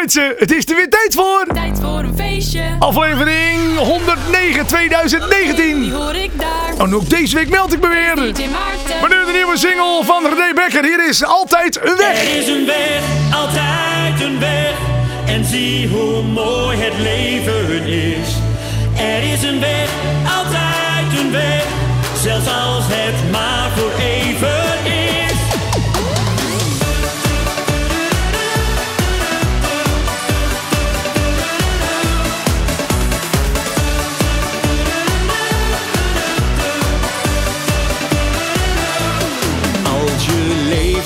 mensen, het is er weer tijd voor. Tijd voor een feestje. Aflevering 109 2019. Die hoor ik daar. En ook deze week meld ik me weer. DJ Maarten. Maar nu de nieuwe single van René Becker. Hier is Altijd een Weg. Er is een weg, altijd een weg. En zie hoe mooi het leven is. Er is een weg, altijd een weg. Zelfs als het maar voor even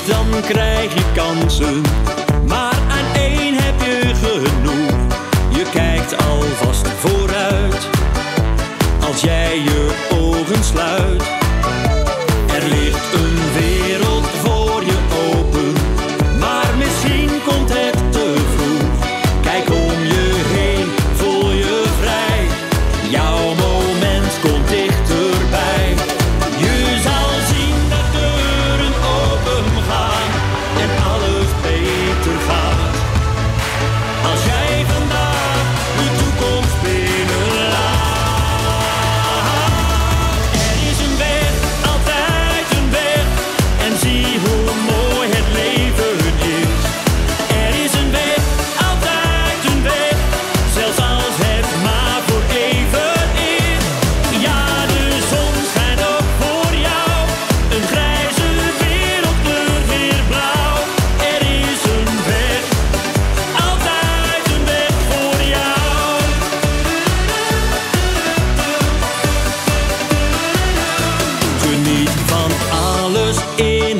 dan krijg je kansen, maar aan één heb je genoeg. Je kijkt alvast vooruit, als jij je ogen sluit. Er ligt een wereld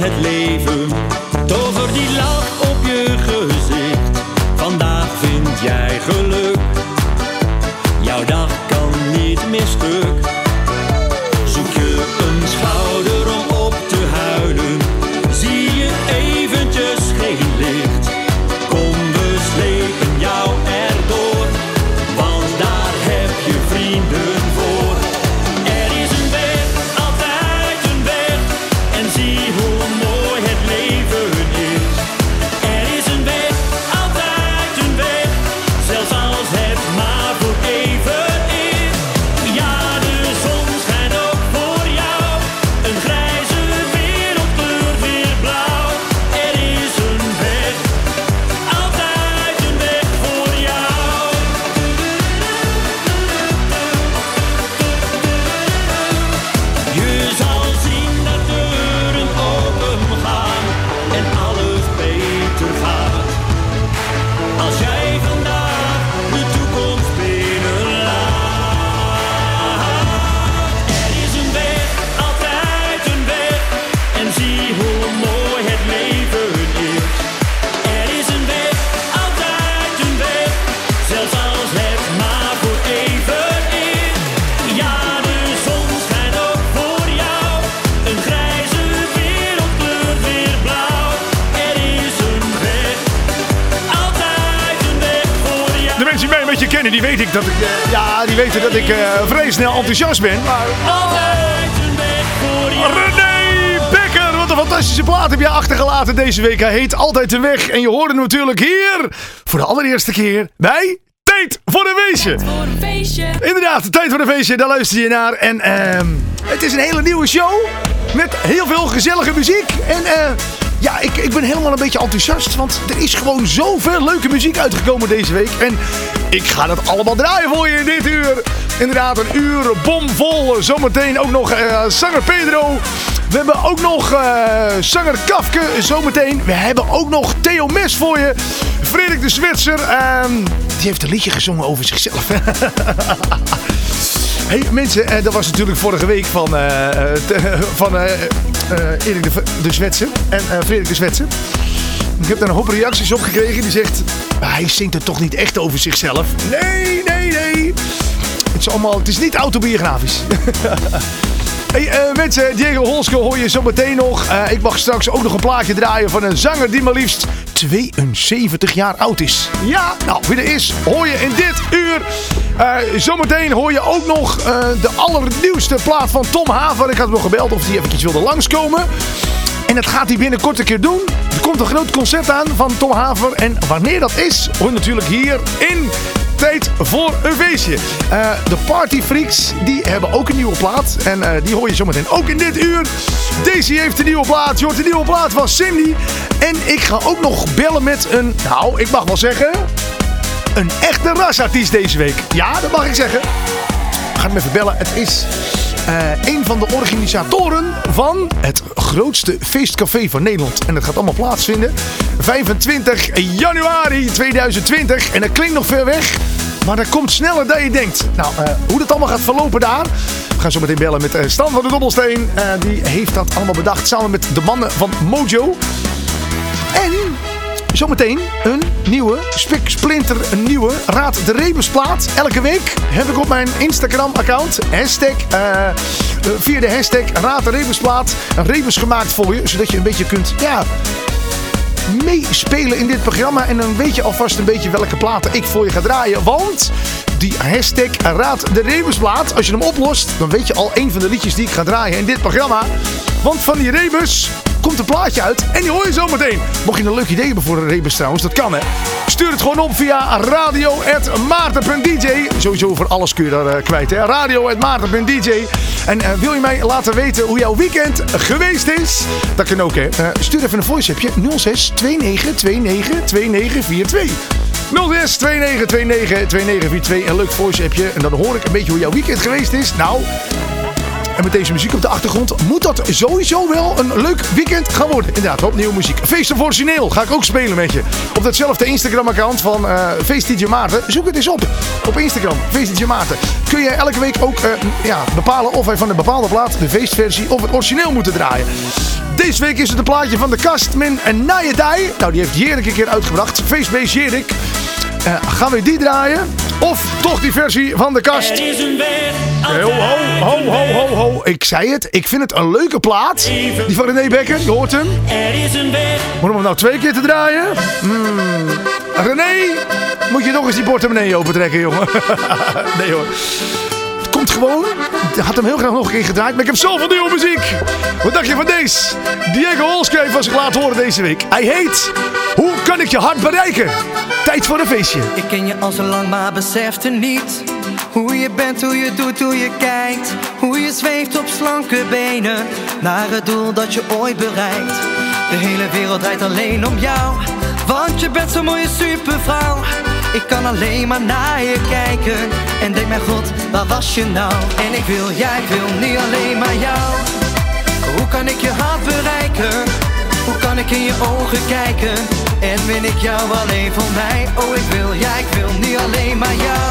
het leven. Enthousiast ben. Maar Altijd een weg voor jou. René Becker, wat een fantastische plaat heb je achtergelaten deze week. Hij heet Altijd de Weg. En je hoorde hem natuurlijk hier voor de allereerste keer bij Tijd voor een Weesje. Voor een feestje. Inderdaad, Tijd voor een Feestje, daar luister je naar. En ehm, het is een hele nieuwe show met heel veel gezellige muziek. En eh, ja, ik, ik ben helemaal een beetje enthousiast, want er is gewoon zoveel leuke muziek uitgekomen deze week. En ik ga dat allemaal draaien voor je in dit uur. Inderdaad, een uur bomvol. Zometeen ook nog eh, zanger Pedro. We hebben ook nog eh, zanger Kafke zometeen. We hebben ook nog Theo Mes voor je. Frederik de Zwitser. ehm, die heeft een liedje gezongen over zichzelf. Hey mensen, eh, dat was natuurlijk vorige week van, te- van Erik de, de en Frederik de Zwetser. Ik heb daar een hoop reacties op gekregen. Die zegt, "Maar hij zingt er toch niet echt over zichzelf? Nee, nee, nee. Het is, allemaal, het is niet autobiografisch. Hey eh, mensen, Diego Holske hoor je zo meteen nog. Eh, ik mag straks ook nog een plaatje draaien van een zanger die maar liefst 72 jaar oud is. Ja, nou, wie er is, hoor je in dit uur. Eh, zometeen hoor je ook nog de allernieuwste plaat van Tom Haver. Ik had hem gebeld of hij eventjes wilde langskomen. En dat gaat hij binnenkort een keer doen. Er komt een groot concert aan van Tom Haver. En wanneer dat is, hoor je natuurlijk hier in Tijd voor een feestje. Eh, de Party Freaks, die hebben ook een nieuwe plaat. En eh, die hoor je zometeen ook in dit uur. Daisy heeft een nieuwe plaat. Je hoort de nieuwe plaat van Cindy. En ik ga ook nog bellen met een, nou, ik mag wel zeggen... Een echte rasartiest deze week. Ja, dat mag ik zeggen. Ik ga hem even bellen. Het is eh, een van de organisatoren van het grootste feestcafé van Nederland. En dat gaat allemaal plaatsvinden 25 januari 2020. En dat klinkt nog ver weg. Maar dat komt sneller dan je denkt. Nou, eh, hoe dat allemaal gaat verlopen daar. We gaan zo meteen bellen met eh, Stan van de Dobbelsteen. Die heeft dat allemaal bedacht samen met de mannen van Mojo. En zometeen een nieuwe, spik splinter, een nieuwe Raad de Rebusplaat. Elke week heb ik op mijn Instagram account, hashtag, eh, eh, via de hashtag Raad de Rebusplaat, een rebus gemaakt voor je. Zodat je een beetje kunt, ja, meespelen in dit programma. En dan weet je alvast een beetje welke platen ik voor je ga draaien. Want die hashtag Raad de Rebusplaat, als je hem oplost, dan weet je al een van de liedjes die ik ga draaien in dit programma. Want van die rebus komt een plaatje uit en die hoor je zo meteen. Mocht je een leuk idee hebben voor een rebus trouwens, dat kan hè. Stuur het gewoon op via radio.maarten.dj. Sowieso voor alles kun je daar eh, kwijt hè. Radio.maarten.dj. En eh, wil je mij laten weten hoe jouw weekend geweest is? Dat kan ook hè. Eh, stuur even een voice appje 06 29 29 2942. 06 29 29 2942. Een leuk voice appje. En dan hoor ik een beetje hoe jouw weekend geweest is. Nou, en met deze muziek op de achtergrond moet dat sowieso wel een leuk weekend gaan worden. Inderdaad, opnieuw muziek. Feest of origineel ga ik ook spelen met je. Op datzelfde Instagram-account van eh Feest Maarten. Zoek het eens op. Op Instagram, Feest DJ Maarten. Kun je elke week ook eh, ja, bepalen of wij van een bepaalde plaat, de feestversie of het origineel moeten draaien. Deze week is het een plaatje van de kast Min en. Nou, die heeft Jerik een keer uitgebracht. Feestbeest Jerik. Eh, gaan we die draaien? Of toch die versie van de kast? Er is een weg. Ho, ho, ho, ho, ho, ho. Ik zei het. Ik vind het een leuke plaat. Die van René Bekker. Je hoort hem. Er is een weg. Moet hem nou twee keer te draaien? Hmm. René, moet je nog eens die portemonnee opentrekken, jongen. nee hoor. Gewoon. Ik had hem heel graag nog een keer gedraaid. Maar ik heb zoveel nieuwe muziek. Wat dacht je van deze? Diego Holske van zich laten horen deze week. Hij heet Hoe kan ik je hart bereiken? Tijd voor een feestje. Ik ken je al zo lang, maar besefte niet Hoe je bent, hoe je doet, hoe je kijkt Hoe je zweeft op slanke benen Naar het doel dat je ooit bereikt De hele wereld draait alleen om jou Want je bent zo'n mooie supervrouw Ik kan alleen maar naar je kijken En denk mijn god, waar was je nou? En ik wil, jij wil niet alleen maar jou Hoe kan ik je hart bereiken? Hoe kan ik in je ogen kijken? En ben ik jou alleen voor mij? Oh, ik wil, ja, ik wil niet alleen maar jou.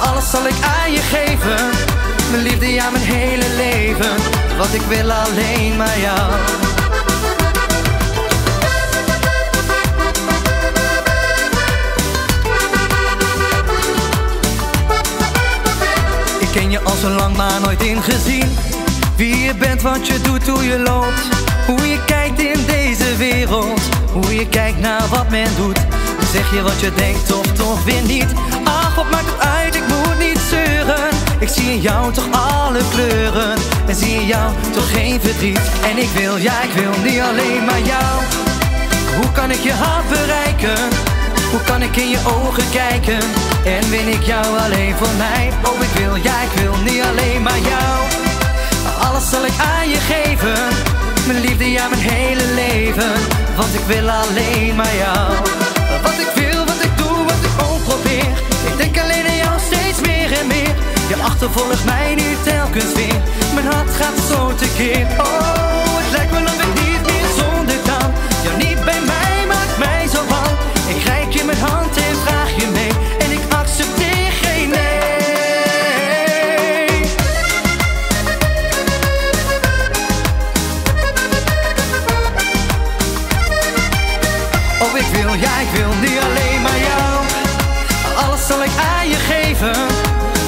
Alles zal ik aan je geven. Mijn liefde, ja, mijn hele leven. Want ik wil alleen maar jou. Ken je al zo lang, maar nooit ingezien. Wie je bent, wat je doet, hoe je loopt. Hoe je kijkt in deze wereld. Hoe je kijkt naar wat men doet. Zeg je wat je denkt of toch weer niet. Ach, wat maakt het uit, ik moet niet zeuren. Ik zie in jou toch alle kleuren. En zie in jou toch geen verdriet. En ik wil, ja, ik wil niet alleen maar jou. Hoe kan ik je hart bereiken? Hoe kan ik in je ogen kijken? En win ik jou alleen voor mij? Oh, ik wil, ja, ik wil niet alleen maar jou. Alles zal ik aan je geven. Mijn liefde, ja, mijn hele leven. Want ik wil alleen maar jou. Wat ik wil, wat ik doe, wat ik ook probeer. Ik denk alleen aan jou steeds meer en meer. Je achtervolgt mij nu telkens weer. Mijn hart gaat zo tekeer. Oh, het lijkt me ik niet meer zonder kan. Jou niet bij mij maakt mij zo bang. Ik reik je mijn hand en vraag je mee. Oh, ik wil, ja, ik wil niet alleen maar jou. Alles zal ik aan je geven.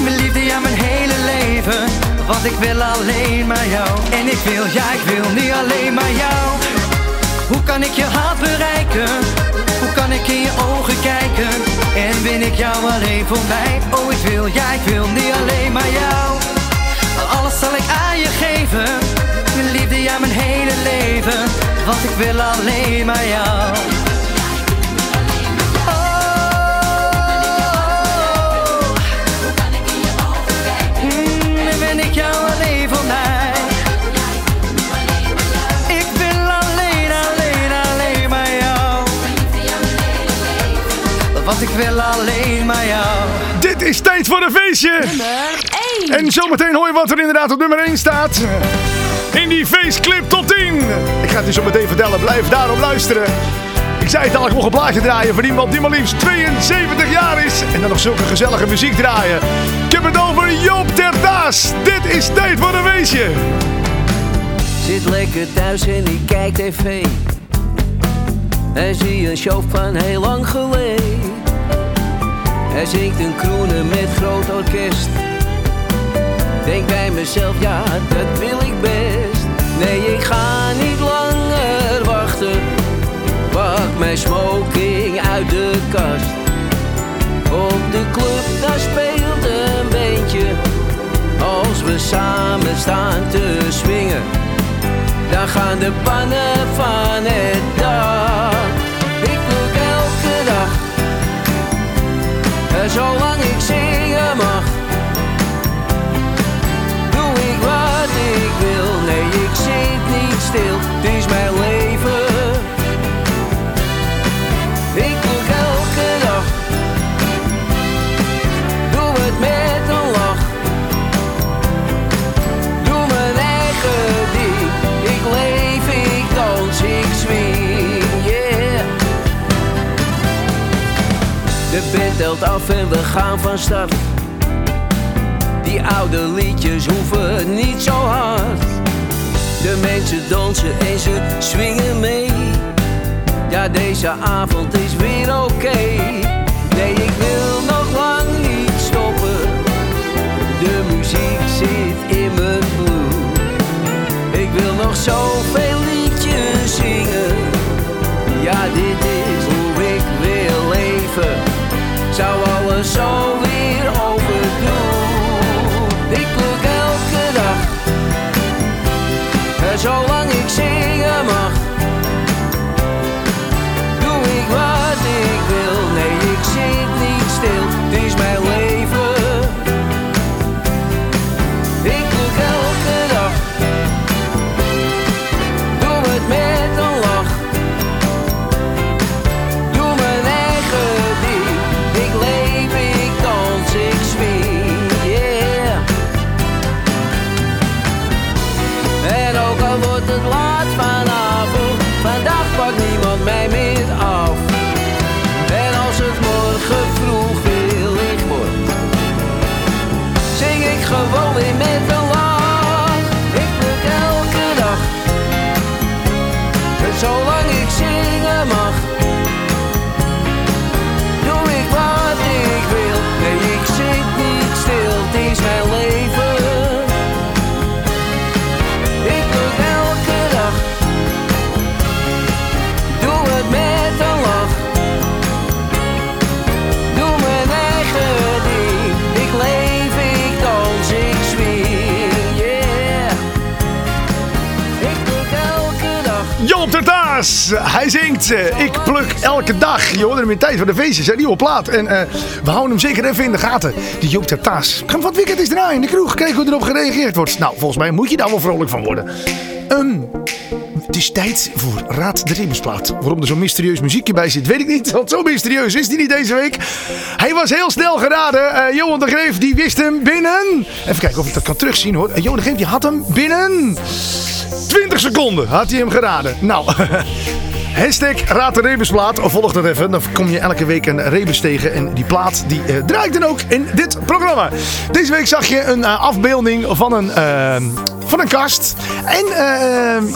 Mijn liefde, ja, mijn hele leven. Want ik wil alleen maar jou. En ik wil, ja, ik wil niet alleen maar jou. Hoe kan ik je hart bereiken? Hoe kan ik in je ogen kijken? En ben ik jou alleen voor mij? Oh, ik wil, ja, ik wil niet alleen maar jou. Alles zal ik aan je geven. Mijn liefde, ja, mijn hele leven. Want ik wil alleen maar jou. Ben ik jou alleen voor mij. Ik wil alleen, alleen, alleen maar jou. Want ik wil alleen maar jou. Dit is tijd voor een feestje. En zometeen hoor je wat er inderdaad op nummer 1 staat. In die feestclip top 10. Ik ga het je zo meteen vertellen. Blijf daarom luisteren. Ik zei het al, ik mocht een plaatje draaien voor iemand die maar liefst 72 jaar is. En dan nog zulke gezellige muziek draaien. Heb het over Joop Terdaas. Dit is tijd voor een feestje. Zit lekker thuis en ik kijk tv. En zie een show van heel lang geleden. Hij zingt een kroenen met groot orkest. Denk bij mezelf, ja, dat wil ik best. Nee, ik ga niet langer wachten. Pak mijn smoking uit de kast. Op de club, daar speelt een beentje. Als we samen staan te swingen dan gaan de pannen van het dak. Ik loop elke dag, en zolang ik zingen mag, doe ik wat ik wil. Nee, ik zit niet stil, het is mijn leven. Af en we gaan van start. Die oude liedjes hoeven niet zo hard. De mensen dansen en ze swingen mee. Ja, deze avond is weer oké. Nee, ik wil nog lang niet stoppen. De muziek zit in mijn bloed. Ik wil nog zoveel alles Hij zingt eh, Ik pluk elke dag. Je hoorde hem in tijd van de feestjes. Een nieuwe plaat. En eh, we houden hem zeker even in de gaten. Die Joop Terdaas. Gaan we van het weekend eens draaien in de kroeg. Kijken hoe erop gereageerd wordt. Nou, volgens mij moet je daar wel vrolijk van worden. Ehm, het is tijd voor Raad de Rebusplaat. Waarom er zo'n mysterieus muziekje bij zit, weet ik niet. Want zo mysterieus is die niet deze week. Hij was heel snel geraden. Eh, Johan de Greef die wist hem binnen. Even kijken of ik dat kan terugzien hoor. Eh, Johan de Greef die had hem binnen 20 seconden. Had hij hem geraden. Nou, hashtag Raad de Rebusplaat. Volg dat even. Dan kom je elke week een rebus tegen. En die plaat die eh, draait dan ook in dit programma. Deze week zag je een eh, afbeelding van een... eh, van een kast. En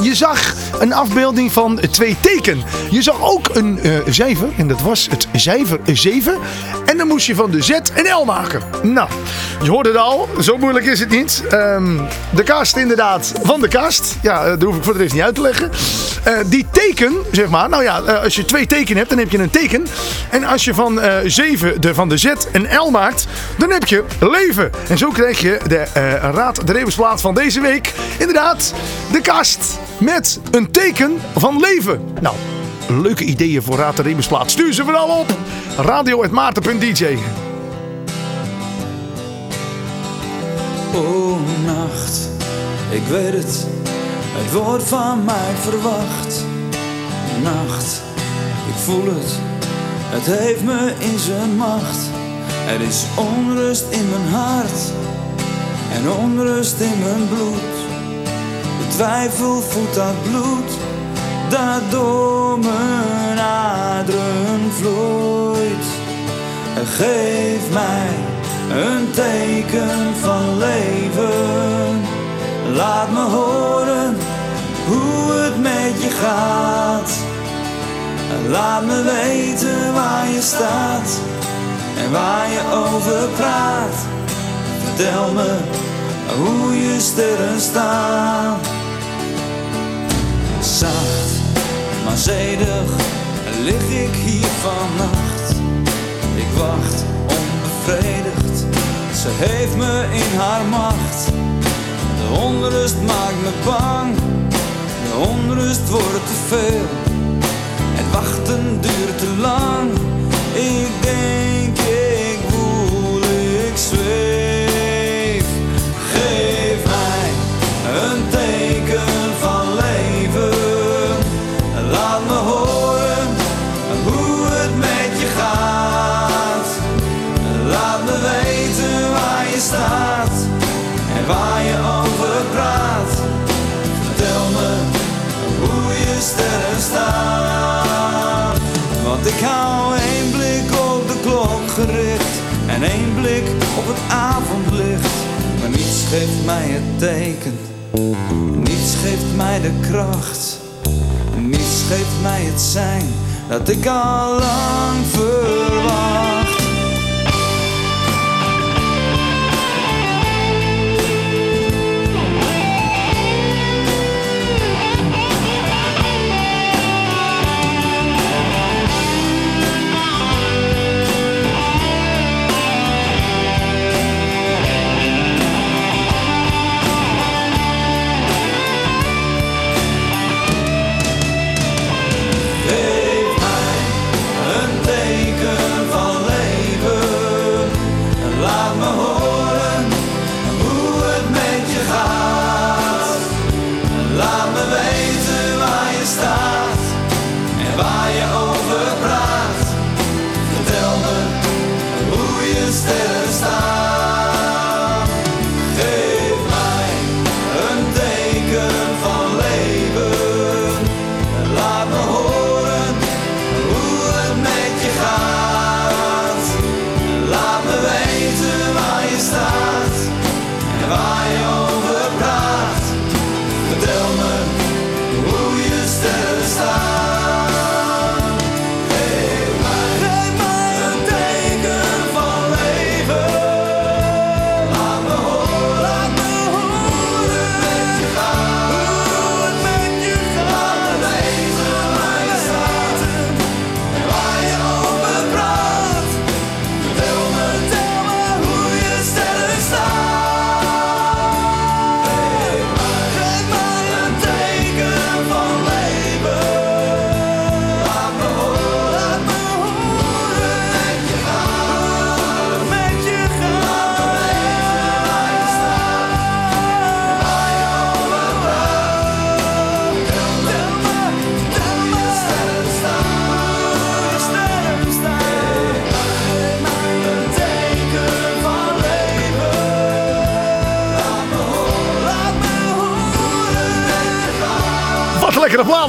je zag een afbeelding van twee teken. Je zag ook een eh cijfer. En dat was het cijfer 7. En dan moest je van de Z een L maken. Nou, je hoorde het al. Zo moeilijk is het niet. Ehm, de kast inderdaad van de kast. Ja, eh, dat hoef ik voor de rest niet uit te leggen. Eh, die teken, zeg maar. Nou ja, eh, als je twee tekenen hebt, dan heb je een teken. En als je van eh 7 de, van de Z een L maakt, dan heb je leven. En zo krijg je de Raad de Rebusplaat van deze week. Inderdaad, de kast met een teken van leven. Nou, leuke ideeën voor Raad de Rebusplaat. Stuur ze vooral op radio.maarten.dj. O nacht, ik weet het, het wordt van mij verwacht. Nacht, ik voel het, het heeft me in zijn macht. Er is onrust in mijn hart en onrust in mijn bloed. De twijfel voedt dat bloed dat Geef mij een teken van leven. Laat me horen hoe het met je gaat. Laat me weten waar je staat en waar je over praat. Vertel me hoe je sterren staan. Zacht, maar zedig lig ik hier vannacht. Wacht onbevredigd, ze heeft me in haar macht. De onrust maakt me bang, de onrust wordt te veel. Het wachten duurt te lang, ik denk geeft mij het teken, niets geeft mij de kracht. Niets geeft mij het zijn dat ik al lang verwacht.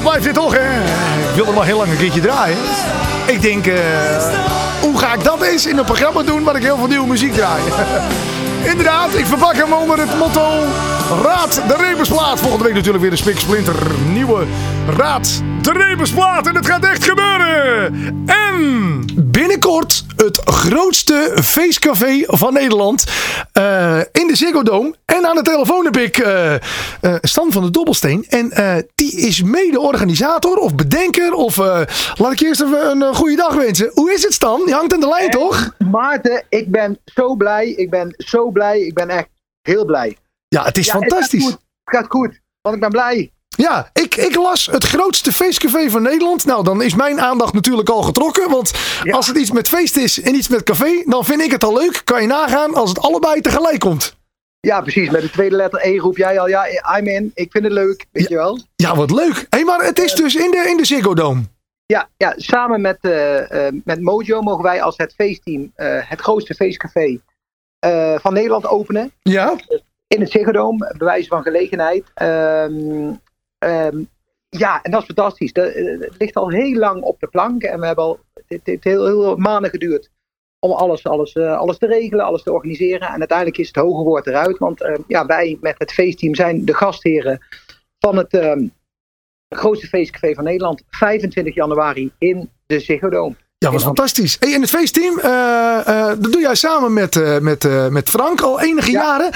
Blijft dit toch, hè? Ik wilde hem al heel lang een keertje draaien. Ik denk, eh, hoe ga ik dat eens in een programma doen waar ik heel veel nieuwe muziek draai? Inderdaad, ik verpak hem onder het motto Raad de Rebusplaat. Volgende week natuurlijk weer een spiksplinter nieuwe Raad de Rebusplaat. En het gaat echt gebeuren. En binnenkort het grootste feestcafé van Nederland. eh, in de Ziggo Dome. En aan de telefoon heb ik eh, eh, Stan van de Dobbelsteen. En die is mede-organisator of bedenker. Of laat ik eerst even een goede dag wensen. Hoe is het Stan? Je hangt aan de lijn toch? Maarten, ik ben zo blij. Ik ben zo blij. Ik ben echt heel blij. Ja, het is Ja, Het fantastisch. gaat goed, het gaat goed, want ik ben blij. Ja, ik, ik las het grootste feestcafé van Nederland. Nou, dan is mijn aandacht natuurlijk al getrokken. Want als het iets met feest is en iets met café, dan vind ik het al leuk. Kan je nagaan als het allebei tegelijk komt. Ja, precies. Met de tweede letter E roep jij al, ja, I'm in. Ik vind het leuk, weet je wel. Ja, wat leuk. Hé, hey, maar het is dus in de, in de Ziggo Dome. Ja, ja samen met, eh, eh, met Mojo mogen wij als het feestteam eh, het grootste feestcafé eh, van Nederland openen. Ja? In het Ziggo Dome, bewijs van gelegenheid. Ehm, ehm, ja, en dat is fantastisch. Dat, eh, het ligt al heel lang op de plank. En we hebben al, het heel, heel maanden geduurd om alles, alles, eh, alles te regelen, alles te organiseren. En uiteindelijk is het hoge woord eruit. Want eh, ja, wij met het feestteam zijn de gastheren van het ehm, grootste feestcafé van Nederland. 25 januari in de Ziggo Dome. Ja, was fantastisch. Hey, en het feestteam, eh, eh, dat doe jij samen met, eh, met, met Frank al enige Ja. jaren.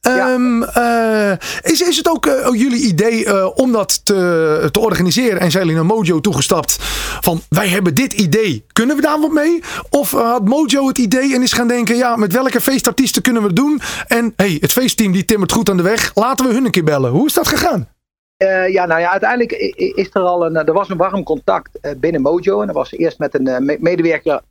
Ehm, eh, is, is het ook jullie idee om dat te, te organiseren? En zijn jullie naar Mojo toegestapt van wij hebben dit idee, kunnen we daar wat mee? Of had Mojo het idee en is gaan denken, ja, met welke feestartiesten kunnen we het doen? En hey, het feestteam die timmert goed aan de weg, laten we hun een keer bellen. Hoe is dat gegaan? Eh, ja, nou ja, uiteindelijk is er al een, er was een warm contact eh, binnen Mojo. En dat was eerst met een eh, me- medewerker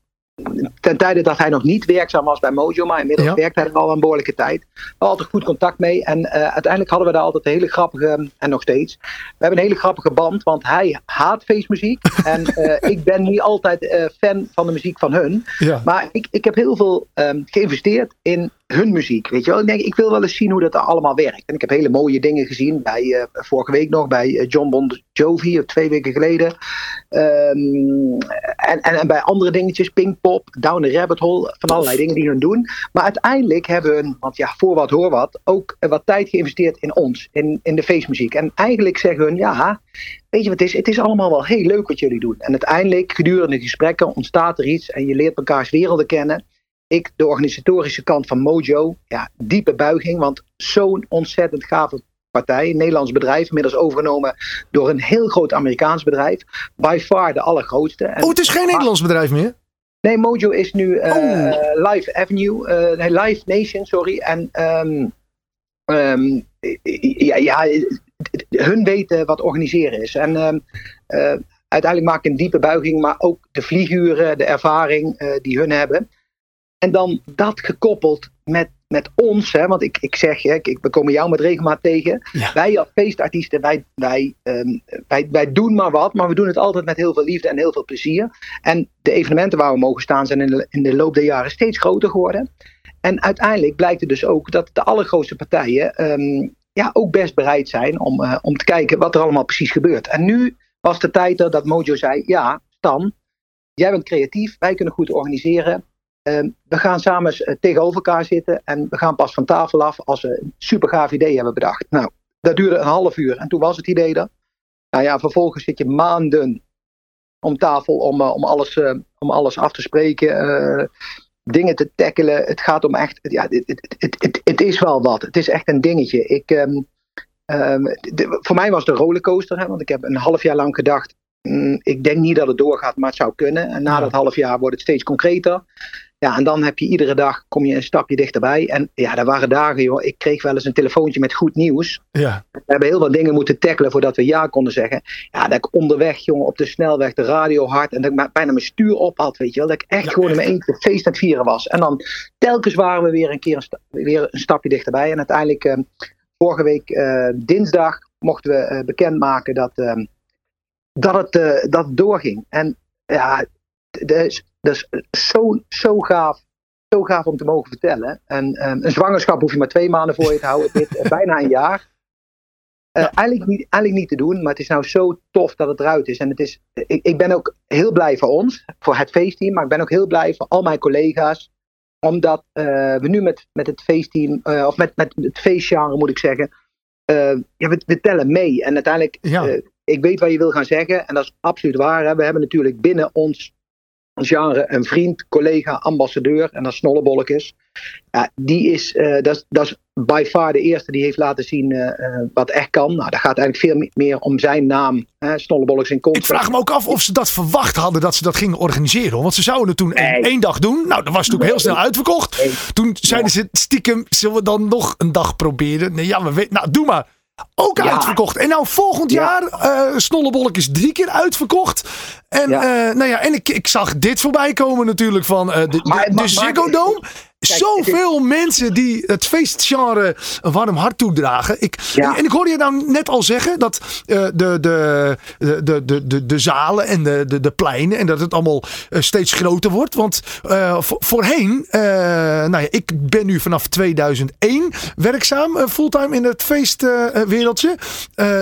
ten tijde dat hij nog niet werkzaam was bij Mojo. Maar inmiddels Ja. werkt hij er al een behoorlijke tijd. We hadden altijd goed contact mee. En eh, uiteindelijk hadden we daar altijd een hele grappige, en nog steeds, we hebben een hele grappige band. Want hij haat feestmuziek. en eh, ik ben niet altijd eh, fan van de muziek van hun. Ja. Maar ik, ik heb heel veel ehm, geïnvesteerd in hun muziek. Weet je wel? Ik denk, ik wil wel eens zien hoe dat allemaal werkt. En ik heb hele mooie dingen gezien. Bij, vorige week nog bij John Bon Jovi, of twee weken geleden. Ehm, en, en, en bij andere dingetjes, Pinkpop, Down the Rabbit Hole. Van allerlei dingen die hun doen. Maar uiteindelijk hebben hun, want ja, voor wat hoor wat, ook wat tijd geïnvesteerd in ons. In, in de feestmuziek. En eigenlijk zeggen hun, ja, weet je wat het is? Het is allemaal wel heel leuk wat jullie doen. En uiteindelijk, gedurende gesprekken, ontstaat er iets. En je leert elkaars werelden kennen ik de organisatorische kant van Mojo, ja, diepe buiging, want zo'n ontzettend gave partij, een Nederlands bedrijf, inmiddels overgenomen door een heel groot Amerikaans bedrijf, by far de allergrootste. En- Oh, het is geen Nederlands bedrijf meer? Nee, Mojo is nu Oh. Live Avenue, eh, nee, Live Nation, sorry. En ehm, ehm, ja, ja, hun weten wat organiseren is. En ehm, eh, uiteindelijk maak ik een diepe buiging, maar ook de vlieguren, de ervaring die hun hebben. En dan dat gekoppeld met, met ons, hè, want ik, ik zeg je, ik, ik- we komen jou met regelmaat tegen. Ja. Wij als feestartiesten, wij, wij, ehm, wij, wij doen maar wat, maar we doen het altijd met heel veel liefde en heel veel plezier. En de evenementen waar we mogen staan zijn in de, in de loop der jaren steeds groter geworden. En uiteindelijk blijkt het dus ook dat de allergrootste partijen ehm, ja, ook best bereid zijn om, eh, om te kijken wat er allemaal precies gebeurt. En nu was de tijd dat Mojo zei, ja, Stan, jij bent creatief, wij kunnen goed organiseren. Ehm, we gaan samen eh, tegenover elkaar zitten en we gaan pas van tafel af als we een super gaaf idee hebben bedacht. Nou, dat duurde een half uur en toen was het idee er. Nou ja, vervolgens zit je maanden om tafel om, eh, om, alles, eh, om alles af te spreken, dingen te tackelen. Het gaat om echt, ja, het, is wel wat. Het is echt een dingetje. Ik, ehm, ehm, voor mij was het een rollercoaster, want ik heb een half jaar lang gedacht, ik denk niet dat het doorgaat, maar het zou kunnen. En na dat half jaar wordt het steeds concreter. Ja, en dan heb je iedere dag, kom je een stapje dichterbij. En ja, er waren dagen, joh, ik kreeg wel eens een telefoontje met goed nieuws. Ja. We hebben heel wat dingen moeten tackelen voordat we ja konden zeggen. Ja, dat ik onderweg, jongen, op de snelweg, de radio hard. En dat ik bijna mijn stuur op had, weet je wel. Dat ik echt gewoon in mijn eentje feest aan het vieren was. En dan telkens waren we weer een keer een, weer een stapje dichterbij. En uiteindelijk, eh, vorige week eh, dinsdag, mochten we eh, bekendmaken dat, eh, dat, het, eh, dat het doorging. En ja, dat is, dat is zo, zo gaaf. Zo gaaf om te mogen vertellen. En eh, een zwangerschap hoef je maar twee maanden voor je te houden. Dit eh, bijna een jaar. Eh, eigenlijk, niet, eigenlijk niet te doen, maar het is nou zo tof dat het eruit is. En het is, ik, ik ben ook heel blij voor ons, voor het feestteam, maar ik ben ook heel blij voor al mijn collega's. Omdat we nu met, met het feestteam, eh, of met, met het feestgenre moet ik zeggen, ja, we, we tellen mee. En uiteindelijk, Ja. Ik weet wat je wil gaan zeggen, en dat is absoluut waar. Hè. We hebben natuurlijk binnen ons genre een vriend, collega, ambassadeur en dat Snollebolk is. Ja, die is, eh, dat, is- dat is by far de eerste die heeft laten zien eh, eh, wat echt kan. Nou, dat gaat eigenlijk veel me- meer om zijn naam. Hè, Snollebolk in Ik concert. vraag me ook af of ze dat verwacht hadden dat ze dat gingen organiseren. Want ze zouden het toen één, Nee. één dag doen. Nou, dat was natuurlijk heel snel uitverkocht. Nee. Toen zeiden ze stiekem, zullen we dan nog een dag proberen? Nee, ja, we weten, nou doe maar. Ook Ja. uitverkocht. En nou volgend Ja. jaar, eh Snollebolk is drie keer uitverkocht. En, Ja. eh, nou ja, en ik, ik zag dit voorbij komen natuurlijk van eh, de, de, Maar- de maar- Ziggo Dome. Kijk, Zoveel mensen die het feestgenre een warm hart toedragen. Ik, Ja. En ik hoorde je nou net al zeggen dat eh, de, de, de, de, de, de, zalen en de, de, de pleinen en dat het allemaal eh, steeds groter wordt. Want eh, vo- voorheen, nou ja, ik ben nu vanaf 2001 werkzaam fulltime in het feestwereldje.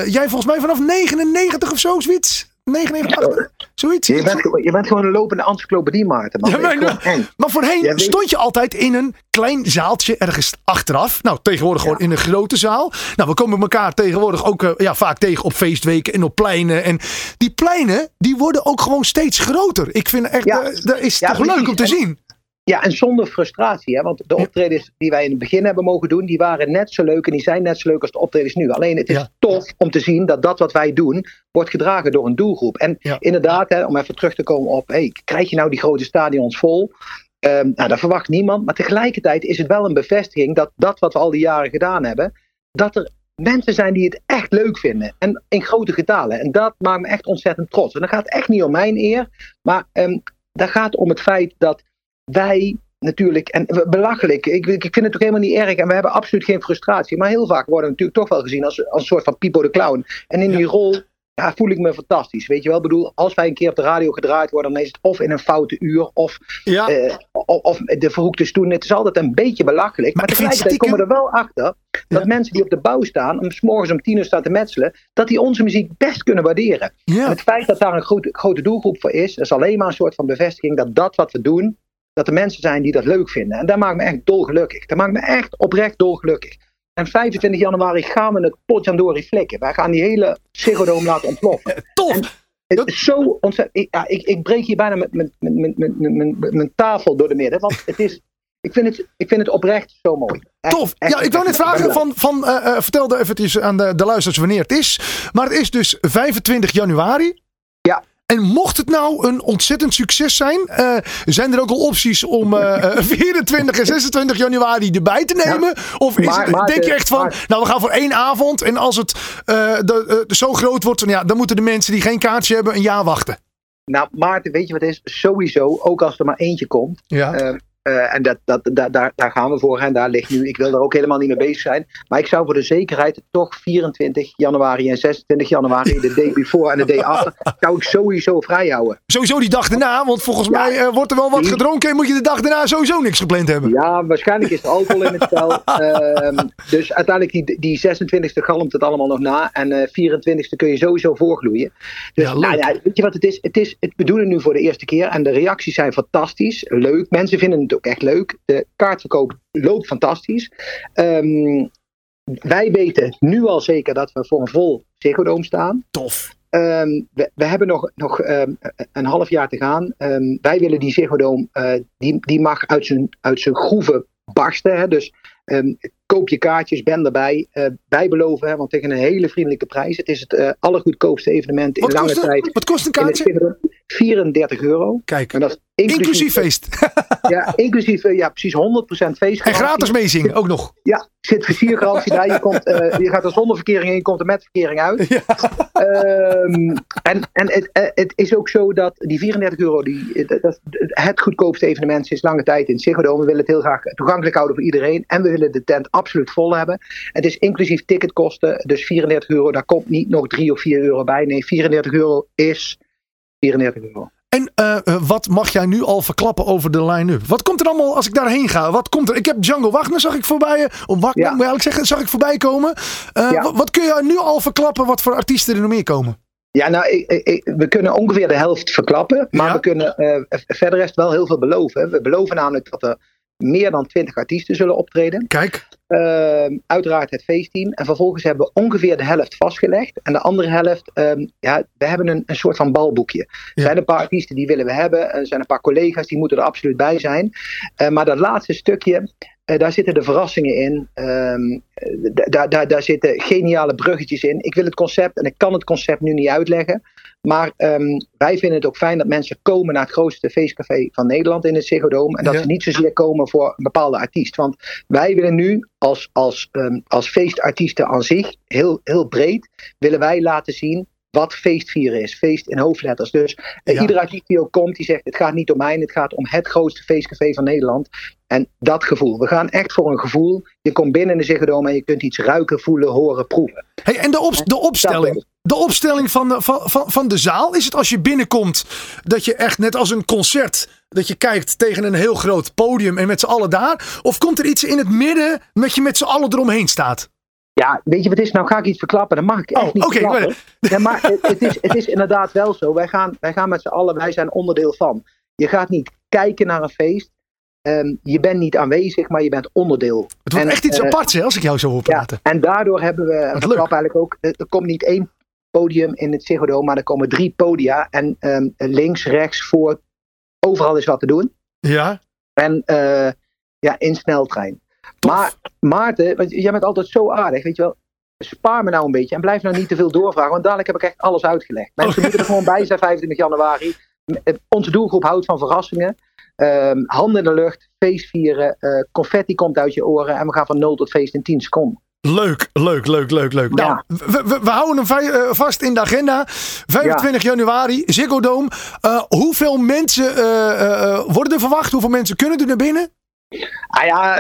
Jij volgens mij vanaf 99 of zo, zoiets? 99, zoiets? Je bent, gewoon- je bent gewoon een lopende encyclopedie, Maarten. Ja, maar, voorheen stond je altijd in een klein zaaltje ergens achteraf. Nou, tegenwoordig gewoon in een grote zaal. Nou, we komen elkaar tegenwoordig ook eh, ja, vaak tegen op feestweken en op pleinen. En die pleinen, die worden ook gewoon steeds groter. Ik vind echt, eh, dat is toch leuk om te En- zien. Ja, en zonder frustratie. Hè? Want de optredens die wij in het begin hebben mogen doen, die waren net zo leuk en die zijn net zo leuk als de optredens nu. Alleen het is Ja. tof om te zien dat dat wat wij doen, wordt gedragen door een doelgroep. En Ja. inderdaad, hè, om even terug te komen op, hey, krijg je nou die grote stadions vol? Ehm, nou, dat verwacht niemand. Maar tegelijkertijd is het wel een bevestiging dat dat wat we al die jaren gedaan hebben, dat er mensen zijn die het echt leuk vinden. En in grote getalen. En dat maakt me echt ontzettend trots. En dat gaat echt niet om mijn eer, maar ehm dat gaat om het feit dat wij natuurlijk, en belachelijk, ik, ik vind het ook helemaal niet erg en we hebben absoluut geen frustratie, maar heel vaak worden we natuurlijk toch wel gezien als, als een soort van Pipo de Clown. En in die rol ja, voel ik me fantastisch, weet je wel. Ik bedoel, als wij een keer op de radio gedraaid worden, dan is het of in een foute uur of, Ja. eh, of, of de verhoekte stoel. Het is altijd een beetje belachelijk, maar, tegelijkertijd stiekem- komen we er wel achter dat Ja. mensen die op de bouw staan, om 's morgens om tien uur staan te metselen, dat die onze muziek best kunnen waarderen. Ja. En het feit dat daar een grote, grote doelgroep voor is, is alleen maar een soort van bevestiging dat dat wat we doen, dat er mensen zijn die dat leuk vinden. En dat maakt me echt dolgelukkig. Dat maakt me echt oprecht dolgelukkig. En 25 januari gaan we het potjandori flikken. Wij gaan die hele Dome laten ontploffen. Tof. Het is zo ontzettend. Ik, ja, ik, ik breek hier bijna met, met, met, met, mijn tafel door de midden. Want het is. Ik vind het, ik vind het oprecht zo mooi. Echt, Tof. echt, Ja, ik wou net vragen van, van eh, vertelde eventjes aan de, de luisteraars wanneer het is. Maar het is dus 25 januari. Ja. En mocht het nou een ontzettend succes zijn, eh, zijn er ook al opties om eh, eh, 24 en 26 januari erbij te nemen? Of is Maar- het- maar denk je echt van, maar- nou we gaan voor één avond en als het eh, de, eh, zo groot wordt, dan, ja, dan moeten de mensen die geen kaartje hebben een jaar wachten. Nou, Maarten, weet je wat het is? Sowieso, ook als er maar eentje komt. Ja. Eh, eh, en dat, dat, da- daar, daar gaan we voor. En daar ligt nu, ik wil er ook helemaal niet mee bezig zijn. Maar ik zou voor de zekerheid toch 24 januari en 26 januari, de day before en de day after, zou ik sowieso vrij houden. Sowieso die dag daarna, want volgens Ja. mij eh, wordt er wel wat gedronken en moet je de dag daarna sowieso niks gepland hebben. Ja, waarschijnlijk is er alcohol in het spel. Ehm, dus uiteindelijk, die, die 26e galmt het allemaal nog na. En eh 24e kun je sowieso voorgloeien. Dus Ja, nou ja, weet je wat het is? Het is het bedoelen nu voor de eerste keer. En de reacties zijn fantastisch. Leuk. Mensen vinden het ook echt leuk. De kaartverkoop loopt fantastisch. Ehm, wij weten nu al zeker dat we voor een vol Ziggo staan. Tof. Ehm, we, we hebben nog, nog ehm, een half jaar te gaan. Wij willen die Ziggo eh, die, die mag uit zijn, uit zijn groeven barsten. Hè? Dus koop je kaartjes, ben erbij. Eh, wij beloven, hè, want tegen een hele vriendelijke prijs. Het is het eh, allergoedkoopste evenement in lange tijd. wat kost een kaartje? Ziggo Dome. 34 euro. Kijk, En dat is inclusief, inclusief feest. Ja, inclusief eh, ja, precies 100% feest. En gratis meezingen ook nog. Ja, zit versiergarantie bij. Je, komt, eh, je gaat er zonder verkering in, je komt er met verkering uit. Ja. Ehm, en en het, eh, het is ook zo dat die 34 euro, die, dat, dat- het goedkoopste evenement sinds lange tijd in Ziggo Dome. We willen het heel graag toegankelijk houden voor iedereen. En we willen de tent absoluut vol hebben. Het is inclusief ticketkosten, dus 34 euro. Daar komt niet nog 3 of 4 euro bij. Nee, 34 euro is 34 euro. En eh, eh, wat mag jij nu al verklappen over de line-up? Wat komt er allemaal als ik daarheen ga? Wat komt er? Ik heb Django Wagner, zag ik voorbij. eh, Of Wagner, Ja. moet je eigenlijk zeggen, zag ik voorbij komen. Ja. wat, wat kun je nu al verklappen? Wat voor artiesten er nog meer komen? Ja, nou, ik, we kunnen ongeveer de helft verklappen. Maar Ja. we kunnen eh, verder rest wel heel veel beloven. We beloven namelijk dat er meer dan 20 artiesten zullen optreden. Kijk. Ehm, uiteraard het feestteam. En vervolgens hebben we ongeveer de helft vastgelegd. En de andere helft, ehm, ja, we hebben een, een soort van balboekje. Er Ja. zijn een paar artiesten die willen we hebben. Er zijn een paar collega's die moeten er absoluut bij zijn. Eh, maar dat laatste stukje, eh, daar zitten de verrassingen in. Ehm, eh, da- daar, daar, daar zitten geniale bruggetjes in. Ik wil het concept, en ik kan het concept nu niet uitleggen. Maar ehm, wij vinden het ook fijn dat mensen komen naar het grootste feestcafé van Nederland in het Ziggo Dome. En dat Ja. ze niet zozeer komen voor een bepaalde artiest. Want wij willen nu als, als, ehm, als feestartiesten aan zich, heel, heel breed, willen wij laten zien wat feestvieren is. Feest in hoofdletters. Dus eh, Ja. iedere artiest die ook komt, die zegt het gaat niet om mij, het gaat om het grootste feestcafé van Nederland. En dat gevoel. We gaan echt voor een gevoel. Je komt binnen in de Ziggo Dome en je kunt iets ruiken, voelen, horen, proeven. Hey, en de, op, de opstelling, de opstelling van, de, van, van, van de zaal, is het als je binnenkomt dat je echt net als een concert, dat je kijkt tegen een heel groot podium en met z'n allen daar? Of komt er iets in het midden dat je met z'n allen eromheen staat? Ja, weet je wat het is? Nou ga ik iets verklappen. Dat mag ik echt Oh, niet oké, verklappen. Ja, maar het, het, is, het is inderdaad wel zo. Wij gaan, wij gaan met z'n allen, wij zijn onderdeel van. Je gaat niet kijken naar een feest. Ehm, je bent niet aanwezig, maar je bent onderdeel. Het wordt En, echt iets eh, aparts hè, als ik jou zo hoor Ja, praten. en daardoor hebben we, verklap eigenlijk ook, er er komt niet één podium in het Ziggo maar er komen drie podia. En ehm, links, rechts, voor, overal is wat te doen. Ja, En eh, ja, in sneltrein. Maar Maarten, want jij bent altijd zo aardig, weet je wel. Spaar me nou een beetje en blijf nou niet te veel doorvragen, want dadelijk heb ik echt alles uitgelegd. Mensen Oh. moeten er gewoon bij zijn 25 januari. Eh, Onze doelgroep houdt van verrassingen. Ehm, handen in de lucht, feest vieren, eh, confetti komt uit je oren en we gaan van 0 tot feest in 10 seconden. Leuk, leuk, leuk, leuk, leuk. Nou, Ja. we, we, we houden hem eh, vast in de agenda. 25 januari, Ziggo Dome. Eh, hoeveel mensen eh, worden er verwacht? Hoeveel mensen kunnen er naar binnen? Ah ja,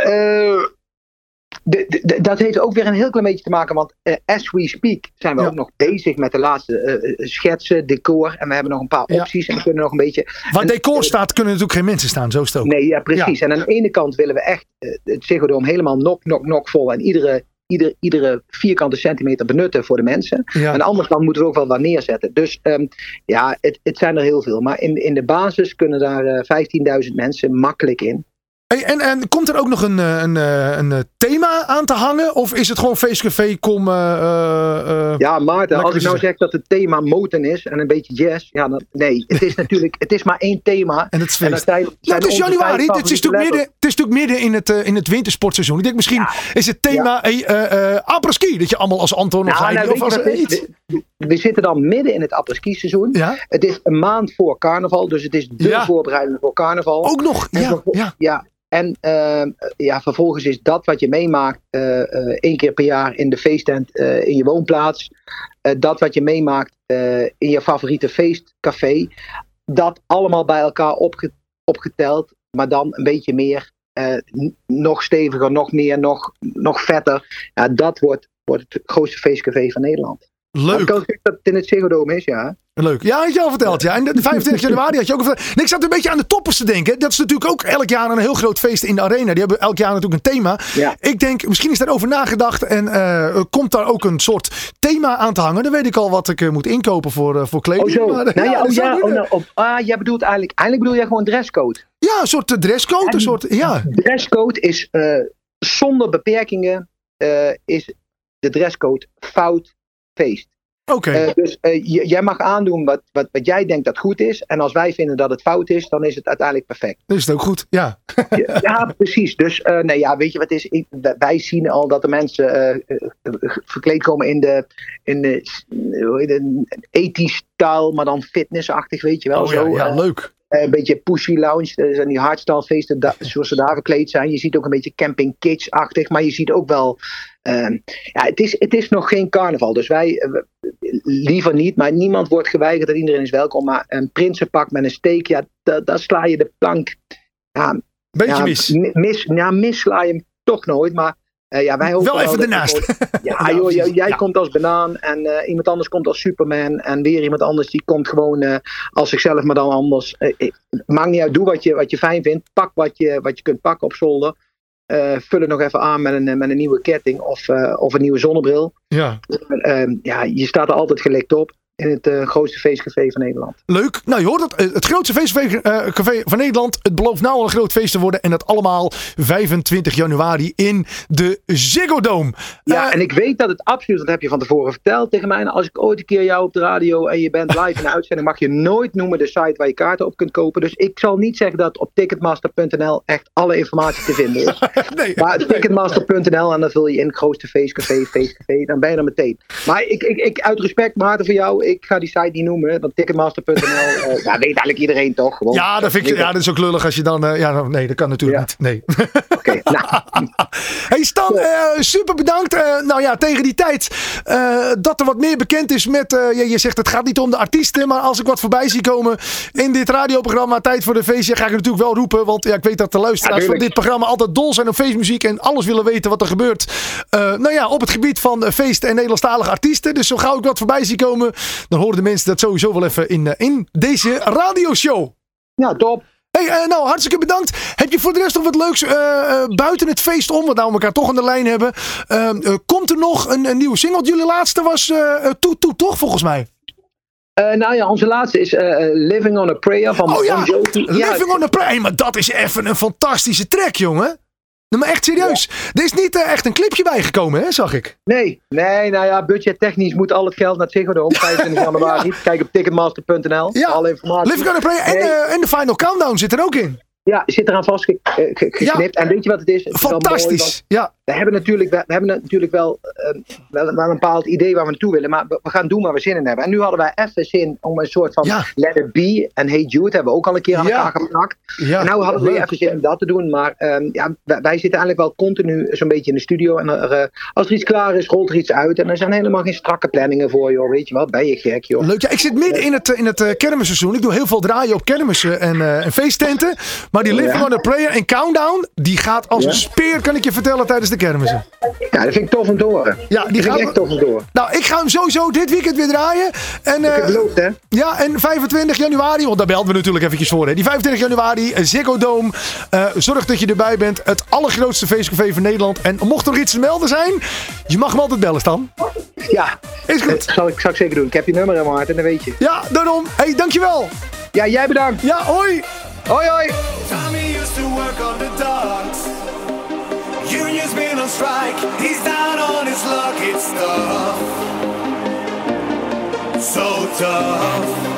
dat heeft ook weer een heel klein beetje te maken, want as we speak zijn we Ja. ook nog bezig met de laatste schetsen, decor en we hebben nog een paar opties en we kunnen nog een beetje Waar En- decor staat, kunnen natuurlijk geen mensen staan. Zo is het ook. Nee, ja, precies. En aan de ene kant willen we echt het Ziggo Dome helemaal nok, nok, nok vol. En iedere, iedere, iedere vierkante centimeter benutten voor de mensen. Ja. De andere kant moeten we ook wel wat neerzetten. Dus ehm, ja, het, het zijn er heel veel. Maar in, in de basis kunnen daar eh 15.000 mensen makkelijk in. Hey, en, en komt er ook nog een, eh, een, eh, een, eh, thema aan te hangen? Of is het gewoon feestcafé, kom... eh, Ja, Maarten, als ik nou zeg dat het thema moten is en een beetje jazz. Ja, dan, nee, het is natuurlijk het is maar één thema. En het is feest. zijn, het is januari. Het is, natuurlijk midden, het is natuurlijk midden in het, in het wintersportseizoen. Ik denk misschien is het thema eh, après-ski. Dat je allemaal als Anton of Nou, Heidi nou, of als iets. We, we zitten dan midden in het apres-ski seizoen. Ja, Het is een maand voor carnaval, dus het is de Ja. voorbereiding voor carnaval. ook nog. En Ja, ja. En ehm, ja, vervolgens is dat wat je meemaakt eh, eh, één keer per jaar in de feesttent eh, in je woonplaats. dat wat je meemaakt in je favoriete feestcafé. Dat allemaal bij elkaar opge- opgeteld, maar dan een beetje meer. nog steviger, nog meer, nog, nog vetter. Dat wordt, wordt het grootste feestcafé van Nederland. Leuk. dat het in het Ziggo Dome is, ja. Leuk. Ja, had je al verteld. Ja. En de 25 januari had je ook al verteld. Nee, ik zat een beetje aan de toppers te denken. Dat is natuurlijk ook elk jaar een heel groot feest in de arena. Die hebben elk jaar natuurlijk een thema. Ja. Ik denk, misschien is daarover nagedacht. En eh, komt daar ook een soort thema aan te hangen. Dan weet ik al wat ik eh, moet inkopen voor, eh, voor kleding. Oh zo. Maar, nou, ja, oh, ja, oh, nou, ah, jij bedoelt eigenlijk, eigenlijk bedoel jij gewoon dresscode. Ja, een soort dresscode. Een En- soort, ja. Dresscode is zonder beperkingen is de dresscode fout feest. Oké. Eh, dus eh, jij mag aandoen wat, wat, wat jij denkt dat goed is. En als wij vinden dat het fout is, dan is het uiteindelijk perfect. Dan is het ook goed. Ja. Ja, ja, precies. Dus eh, nee, ja, weet je wat is? Ik, wij- zien al dat de mensen verkleed komen in de, in de ethisch style, maar dan fitnessachtig, weet je wel. Oh, ja, zo, ja, eh, leuk. Een beetje pushy lounge. Er zijn die hardstyle feesten zoals ze daar verkleed zijn. Je ziet ook een beetje camping kids-achtig. Maar je ziet ook wel... ehm, ja, het is, het is nog geen carnaval. Dus wij... eh, liever niet. Maar niemand wordt geweigerd. En iedereen is welkom. Maar een prinsenpak met een steek. Ja, da- daar sla je de plank... Ja, Beetje ja, mis. mi- mis. Ja, mis sla je hem toch nooit. Maar eh, ja, wij hopen Wel even ernaast. Ja, joh, jij, jij Ja. komt als banaan en eh, iemand anders komt als Superman. En weer iemand anders die komt gewoon als zichzelf, maar dan anders. Maakt niet uit, doe wat je, wat je fijn vindt. Pak wat je, wat je kunt pakken op zolder. Eh, vul het nog even aan met een, eh, met een nieuwe ketting of, eh, of een nieuwe zonnebril. Ja. Eh, ja, je staat er altijd gelikt op. in het eh, grootste feestcafé van Nederland. Leuk. Nou, je hoort het. Eh, Het grootste feestcafé eh, van Nederland. Het belooft nou al een groot feest te worden. En dat allemaal 25 januari in de Ziggo Dome. Ja, en ik weet dat het absoluut, dat heb je van tevoren verteld tegen mij. Als ik ooit een keer jou op de radio en je bent live in de uitzending, mag je nooit noemen de site waar je kaarten op kunt kopen. Dus ik zal niet zeggen dat op ticketmaster.nl echt alle informatie te vinden is. nee. Maar ticketmaster.nl en dan vul je in het grootste feestcafé, feestcafé, dan ben je er meteen. Maar ik, ik, ik uit respect, Maarten, voor jou, ik ga die site niet noemen. Want ticketmaster.nl, eh ja, weet eigenlijk iedereen toch? Gewoon. Ja, dat vind ik, ja, dat is ook lullig als je dan... eh, ja, nou, nee, dat kan natuurlijk Ja. niet. Nee. Oké, nou, Hey Stan, eh, super bedankt. Eh, nou ja, tegen die tijd eh, dat er wat meer bekend is met... eh, je, je zegt het gaat niet om de artiesten, maar als ik wat voorbij zie komen in dit radioprogramma Tijd voor de Feestje, ga ik natuurlijk wel roepen. Want ja, ik weet dat de luisteraars Ja, van dit programma altijd dol zijn op feestmuziek en alles willen weten wat er gebeurt. Eh, nou ja, op het gebied van feesten en Nederlandstalige artiesten. Dus zo gauw ik wat voorbij zie komen, dan horen de mensen dat sowieso wel even in, in deze radioshow. ja, top. Hey, eh, nou, hartstikke bedankt. Heb je voor de rest nog wat leuks eh, eh, buiten het feest om? Wat nou we elkaar toch aan de lijn hebben. Eh, eh, komt er nog een, een nieuwe single? Jullie laatste was Toet Toet, toch volgens mij? Nou ja, onze laatste is Living on a Prayer van Oh ja, Bon Jovi. Living on a Prayer. Maar dat is even een fantastische track, jongen. Nee, maar echt serieus. Er is niet eh, echt een clipje bijgekomen, hè, zag ik. Nee, nee, nou ja, budgettechnisch moet al het geld naar Ziggo Dome, 25 januari. Kijk op ticketmaster.nl, Ja, alle informatie. Living on a Prayer en, Nee. eh, en de Final Countdown zit er ook in. Ja, zit eraan vastgeknipt. En weet je wat het is? Het is wel mooi, want Fantastisch. Ja, we hebben natuurlijk, we, we hebben natuurlijk wel, eh, wel, wel een bepaald idee waar we naartoe willen, maar we, we gaan doen waar we zin in hebben. En nu hadden wij even zin om een soort van Ja. Let It Be en Hey Jude hebben we ook al een keer aan Ja. elkaar geplakt. ja. en nou hadden we even zin om dat te doen, maar ehm, ja, wij, wij zitten eigenlijk wel continu zo'n beetje in de studio. En er, eh, als er iets klaar is, rolt er iets uit. En er zijn helemaal geen strakke planningen voor, joh. Weet je wat, ben je gek, joh. Leuk. Ja, ik zit midden in het, eh, in het eh, kermisseizoen. Ik doe heel veel draaien op kermissen en, en feesttenten. Maar die Living on a Prayer en Countdown, die gaat als een speer, kan ik je vertellen, tijdens de kermissen. Ja, dat vind ik tof om te horen. Ja, die dat vind ik echt tof om te horen. Nou, ik ga hem sowieso dit weekend weer draaien. En, eh, beloofd, hè. ja, en 25 januari, want daar belden we natuurlijk eventjes voor. Hè. Die 25 januari, eh, Ziggo Dome. Eh, zorg dat je erbij bent. Het allergrootste feestcafé van Nederland. En mocht er nog iets te melden zijn, je mag me altijd bellen, Stan. Ja, Is dat goed. zal ik, zal ik zeker doen. Ik heb je nummer, hè, Maarten, dat weet je. Ja, daarom. hey, dankjewel. Ja, jij bedankt. Ja, hoi. Hoi, hoi. Strike. He's down on his luck. It's tough. So tough.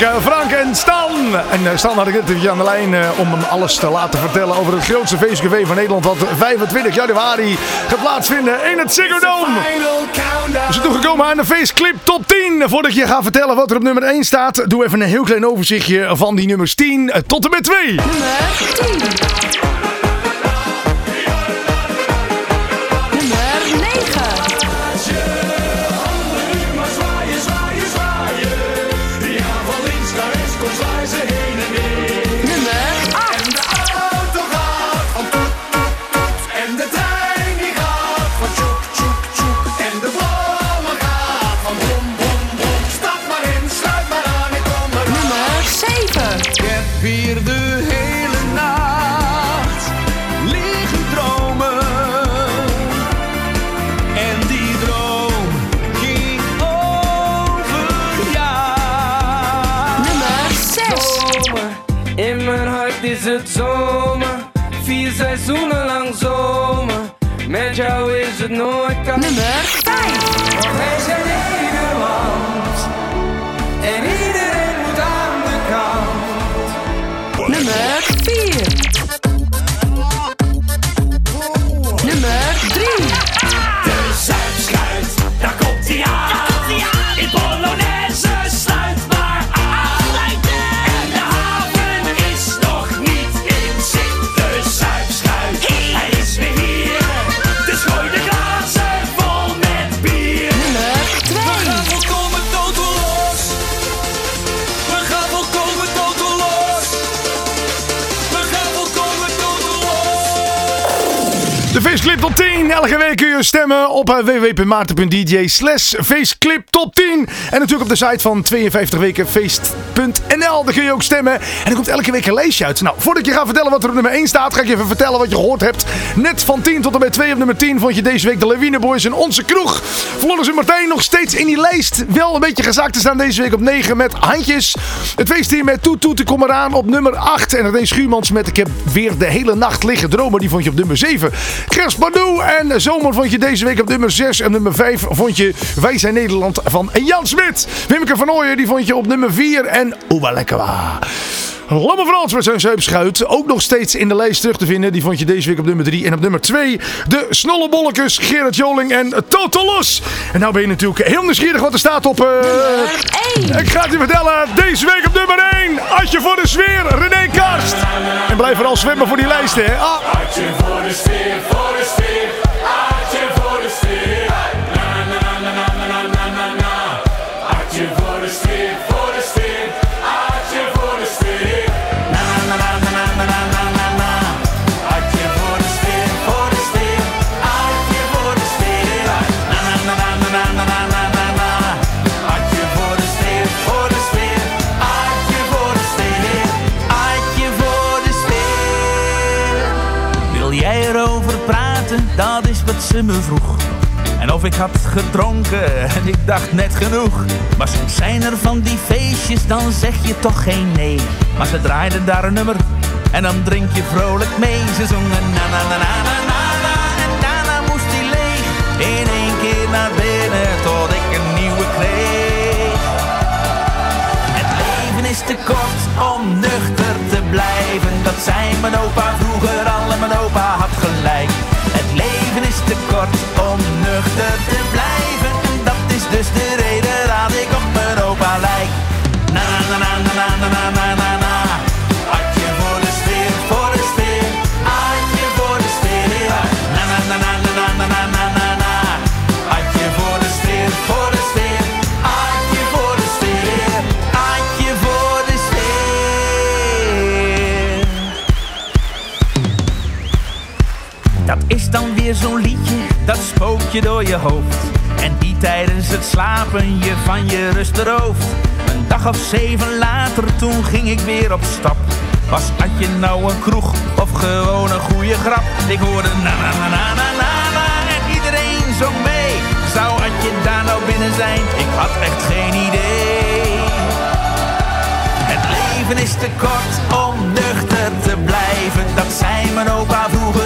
Natuurlijk eh, Frank en Stan. En eh, Stan had ik net even aan de lijn eh, om hem alles te laten vertellen over het grootste feestcafé van Nederland. Wat 25 januari gaat plaatsvinden in het Ziggo Dome. We zijn toegekomen aan de feestclip top 10. Voordat ik je ga vertellen wat er op nummer 1 staat, doe even een heel klein overzichtje van die nummers 10 eh, tot en met 2. Nummer 10. Het nooit koud. Nummer 5. Elke week kun je stemmen op eh, www.maarten.dj slash feestclip top 10. En natuurlijk op de site van 52wekenfeest.nl. Daar kun je ook stemmen. En er komt elke week een lijstje uit. Nou, voordat ik je ga vertellen wat er op nummer 1 staat, ga ik je even vertellen wat je gehoord hebt. Net van 10 tot en met 2 op nummer 10 vond je deze week de Lewine Boys in Onze Kroeg. Floris en Martijn nog steeds in die lijst. Wel een beetje gezaakt te staan deze week op 9 met Handjes. Het feestteam met Toet Toet, komen eraan op nummer 8. En René Schuurmans met Ik heb weer de hele nacht liggen dromen. Die vond je op nummer 7. Gers Badou en Zomer vond je deze week op nummer 6. En nummer 5 vond je Wij zijn Nederland van Jan Smit. Wimke van Ooyen die vond je op nummer 4. En Oeba Lekker Wa. Lamme Frans met zijn zeupschuit. Ook nog steeds in de lijst terug te vinden. Die vond je deze week op nummer 3. En op nummer 2 de Snollebollekes, Gerard Joling en Total Los. En nou ben je natuurlijk heel nieuwsgierig wat er staat op... eh, Nummer 1. ik ga het je vertellen. Deze week op nummer 1. Adje voor de sfeer, René Karst. En blijf vooral zwemmen voor die lijsten. Hè. Ah. Hartje voor de sfeer, voor de sfeer. Dat is wat ze me vroeg. En of ik had gedronken en ik dacht net genoeg. Maar soms zijn er van die feestjes, dan zeg je toch geen nee. Maar ze draaiden daar een nummer en dan drink je vrolijk mee. Ze zongen na na na na na Dat zei mijn opa vroeger al en mijn opa had gelijk. Het leven is te kort om nuchter te blijven. En dat is dus de reden dat ik op mijn opa lijk. Zo'n liedje, dat spookt je door je hoofd. En die tijdens het slapen je van je rust berooft. Een dag of zeven later, toen ging ik weer op stap. Was had je nou een kroeg of gewoon een goede grap? Ik hoorde na na na na na na na en iedereen zong mee. Zou had je daar nou binnen zijn? Ik had echt geen idee. Het leven is te kort om nuchter te blijven. Dat zei mijn opa vroeger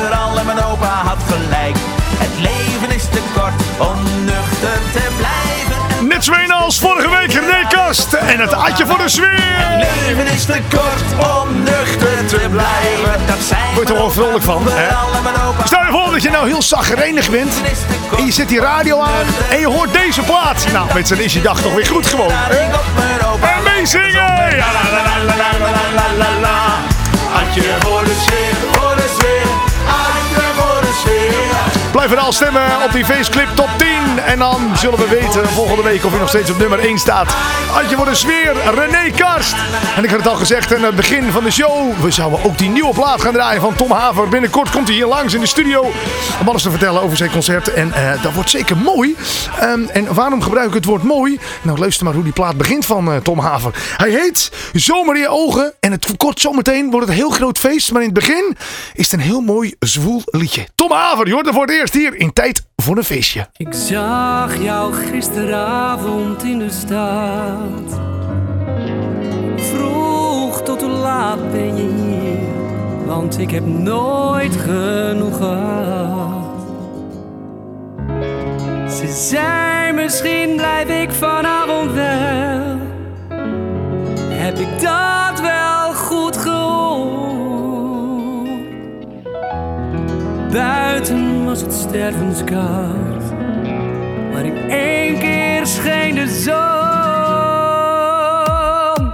om nuchter te blijven. Net Zweenal zoals vorige week René Kast en het Adje voor de sfeer. Leven is te kort om nuchter te blijven. Dat zijn Word er wel vrolijk van, hè? Stel je voor dat je nou heel zagrijnig bent en je zet die radio aan en je hoort deze plaat. Nou, mensen, dan is je dag toch weer goed gewoon. hè? En meezingen! Ja, la, la, la, Blijf al stemmen op die faceclip top 10. En dan zullen we weten volgende week of je nog steeds op nummer 1 staat. Adje voor de sfeer, René Karst. En ik had het al gezegd aan het begin van de show. We zouden ook die nieuwe plaat gaan draaien van Tom Haver. Binnenkort komt hij hier langs in de studio. Om alles te vertellen over zijn concert. En eh, dat wordt zeker mooi. Ehm, en waarom gebruik ik het woord mooi? Nou, luister maar hoe die plaat begint van eh, Tom Haver. Hij heet Zomer in je ogen. En het kort zometeen wordt het een heel groot feest. Maar in het begin is het een heel mooi zwoel liedje. Tom Haver, je hoort er voor het eerst hier in Tijd voor een Feestje. Ik zag jou gisteravond in de stad. Vroeg tot hoe laat ben je hier? Want ik heb nooit genoeg gehad. Ze zei misschien blijf ik vanavond wel. Heb ik dat wel Buiten was het stervenskoud, maar in één keer scheen de zon.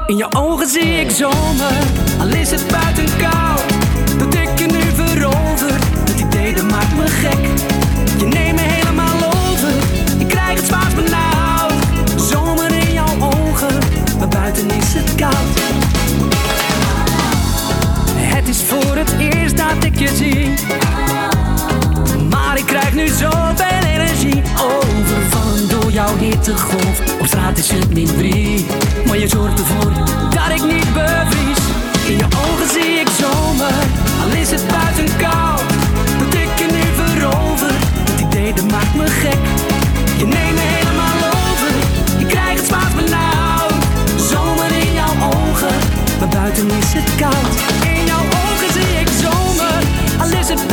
In je ogen zie ik zomer, al is het buiten koud. Dat ik je nu verover, dat idee dat maakt me gek. Je neemt me helemaal over, ik krijg het zwaars benauwd. Zomer in jouw ogen, maar buiten is het koud. Het is voor het eerst dat ik je zie. Krijg nu zoveel energie. Overvallen door jouw hittegolf. Op straat is het min drie Maar je zorgt ervoor dat ik niet bevries In je ogen zie ik zomer Al is het buiten koud. Dat ik je nu verover Het idee dat maakt me gek. Je neemt me helemaal over Ik krijg het zwaar benauwd. Zomer in jouw ogen Maar buiten is het koud. In jouw ogen zie ik zomer Al is het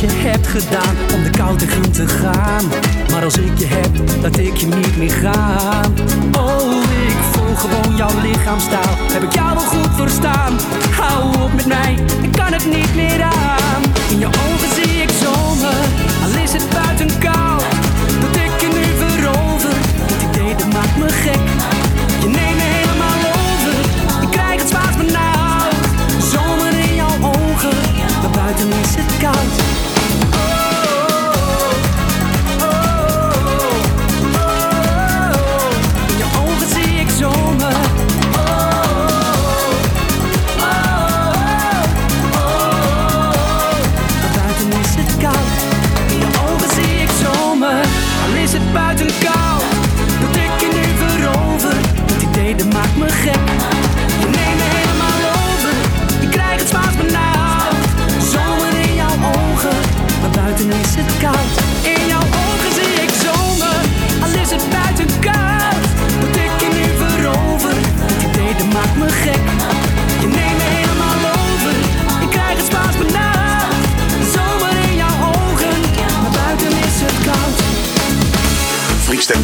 je hebt gedaan Om de kou tegemoet te gaan. Maar als ik je heb, laat ik je niet meer gaan. Oh, ik voel gewoon jouw lichaamstaal. Heb ik jou wel goed verstaan? Hou op met mij, ik kan het niet meer aan. In je ogen zie ik zomer Al is het buiten koud Dat ik je nu verover Het idee dat maakt me gek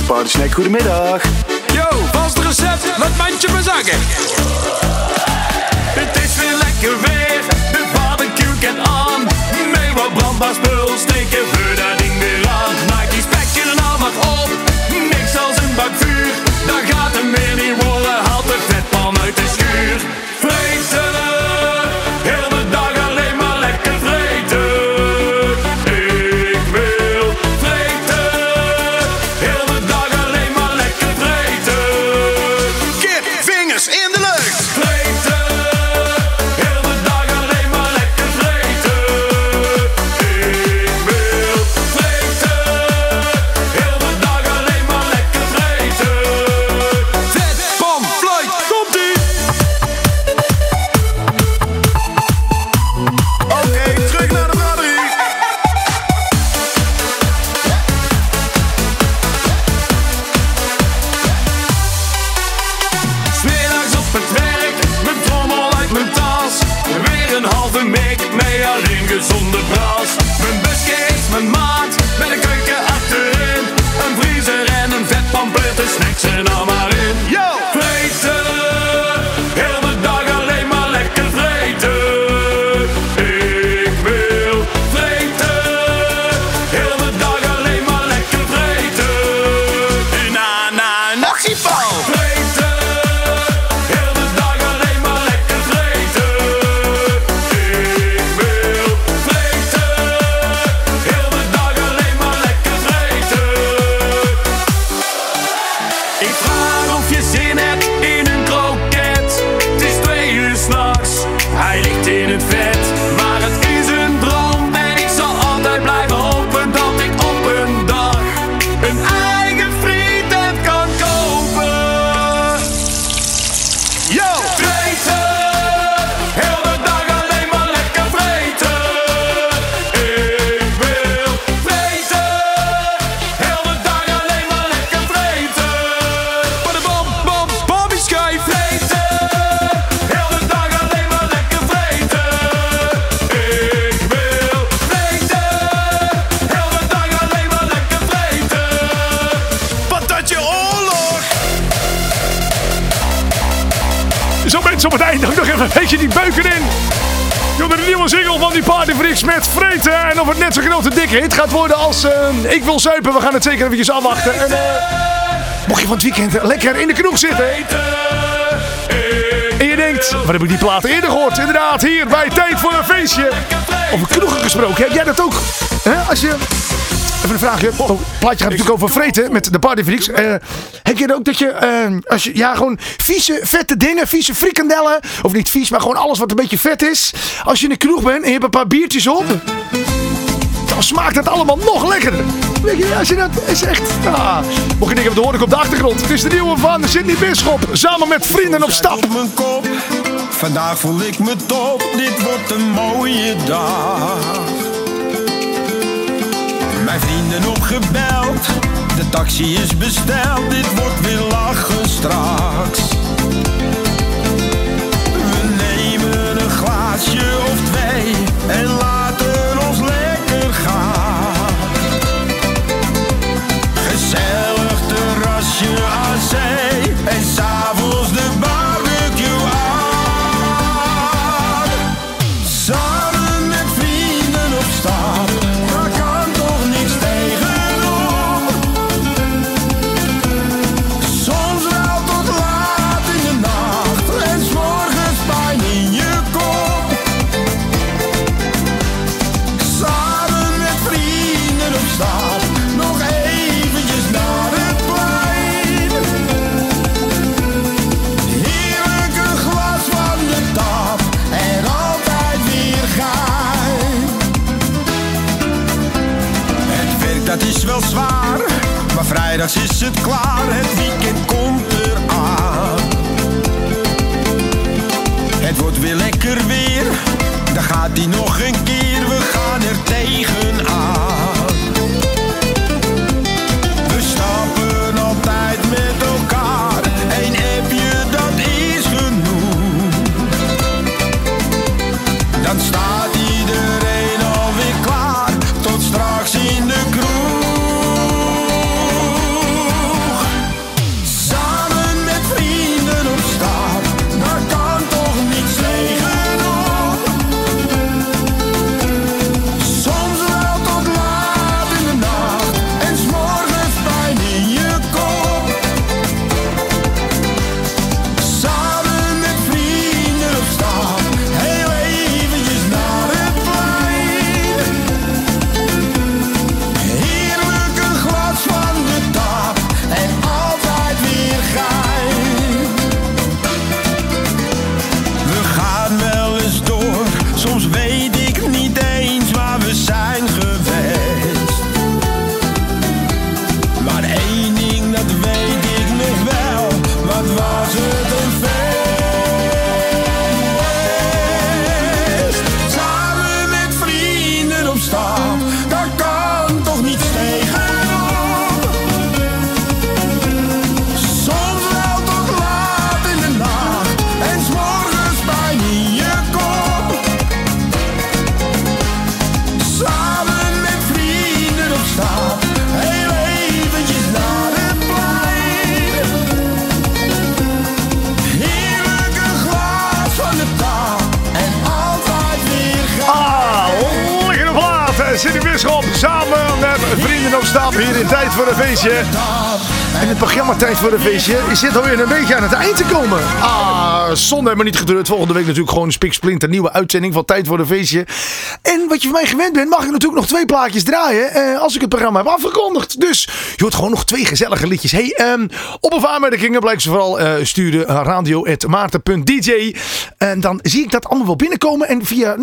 Party Snack, goedemiddag. Yo, vast recept, wat mandje bezakken. Vreten. En of het net zo'n grote dikke hit gaat worden als eh, Ik Wil Zuipen. We gaan het zeker eventjes afwachten. En, eh, mocht je van het weekend lekker in de kroeg zitten. En je denkt, waar heb ik die platen eerder gehoord? Inderdaad, hier bij Tijd voor een Feestje. Over kroegen gesproken. Heb jij dat ook? Als je... Even een vraagje. Oh, plaatje gaat natuurlijk over vreten met de Partyfreaks. Eh je er ook dat je, eh, als je, ja, gewoon vieze, vette dingen, vieze frikandellen. Of niet vies, maar gewoon alles wat een beetje vet is. Als je in de kroeg bent en je hebt een paar biertjes op. Dan smaakt het allemaal nog lekkerder. Weet je, als je dat is echt... Ah. Mocht je denken, wat hoor ik op de achtergrond. Het is de nieuwe van Sidney Bisschop. Samen met vrienden op stap. mijn kop. Vandaag voel ik me top, dit wordt een mooie dag. Mijn vrienden opgebeld, de taxi is besteld, dit wordt weer lachen straks. We nemen een glaasje of twee en laten voor een Feestje. En het programma Tijd voor een Feestje zit alweer een beetje aan het eind te komen. Ah, zonde hebben we niet gedrukt. Volgende week natuurlijk gewoon een spiksplinter nieuwe uitzending van Tijd voor een Feestje. En wat je van mij gewend bent, mag ik natuurlijk nog twee plaatjes draaien eh, als ik het programma heb afgekondigd. Dus je hoort gewoon nog twee gezellige liedjes. Hey, ehm, op of aanmerkingen blijkt ze vooral eh, sturen uh, radio.maarten.dj. En dan zie ik dat allemaal wel binnenkomen. En via 0629292942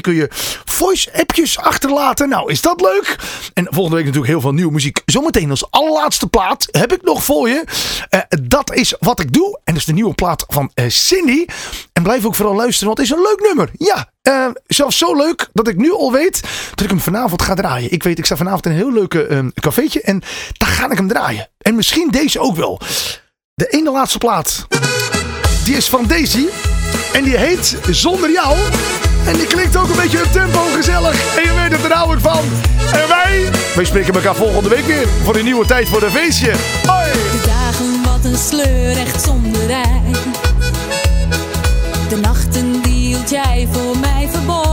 kun je voice-appjes achterlaten. Nou, is dat leuk? En volgende week natuurlijk heel veel nieuwe muziek. Zometeen als allerlaatste plaat heb ik nog voor je. Eh, dat is wat ik doe. En dat is de nieuwe plaat van eh, Cindy. En blijf ook vooral luisteren, want het is een leuk nummer. Ja, eh, zelfs zo leuk dat ik nu al weet dat ik hem vanavond ga draaien. Ik weet, ik sta vanavond in een heel leuk uh, cafeetje en daar ga ik hem draaien. En misschien deze ook wel. De ene laatste plaat, die is van Daisy. En die heet Zonder Jou. En die klinkt ook een beetje op tempo gezellig. En je weet het, er ik van. En wij, wij spreken elkaar volgende week weer voor een nieuwe tijd voor een feestje. Hoi! De dagen wat een sleur, echt zonder rij. De nachten die jij voor mij verborgen.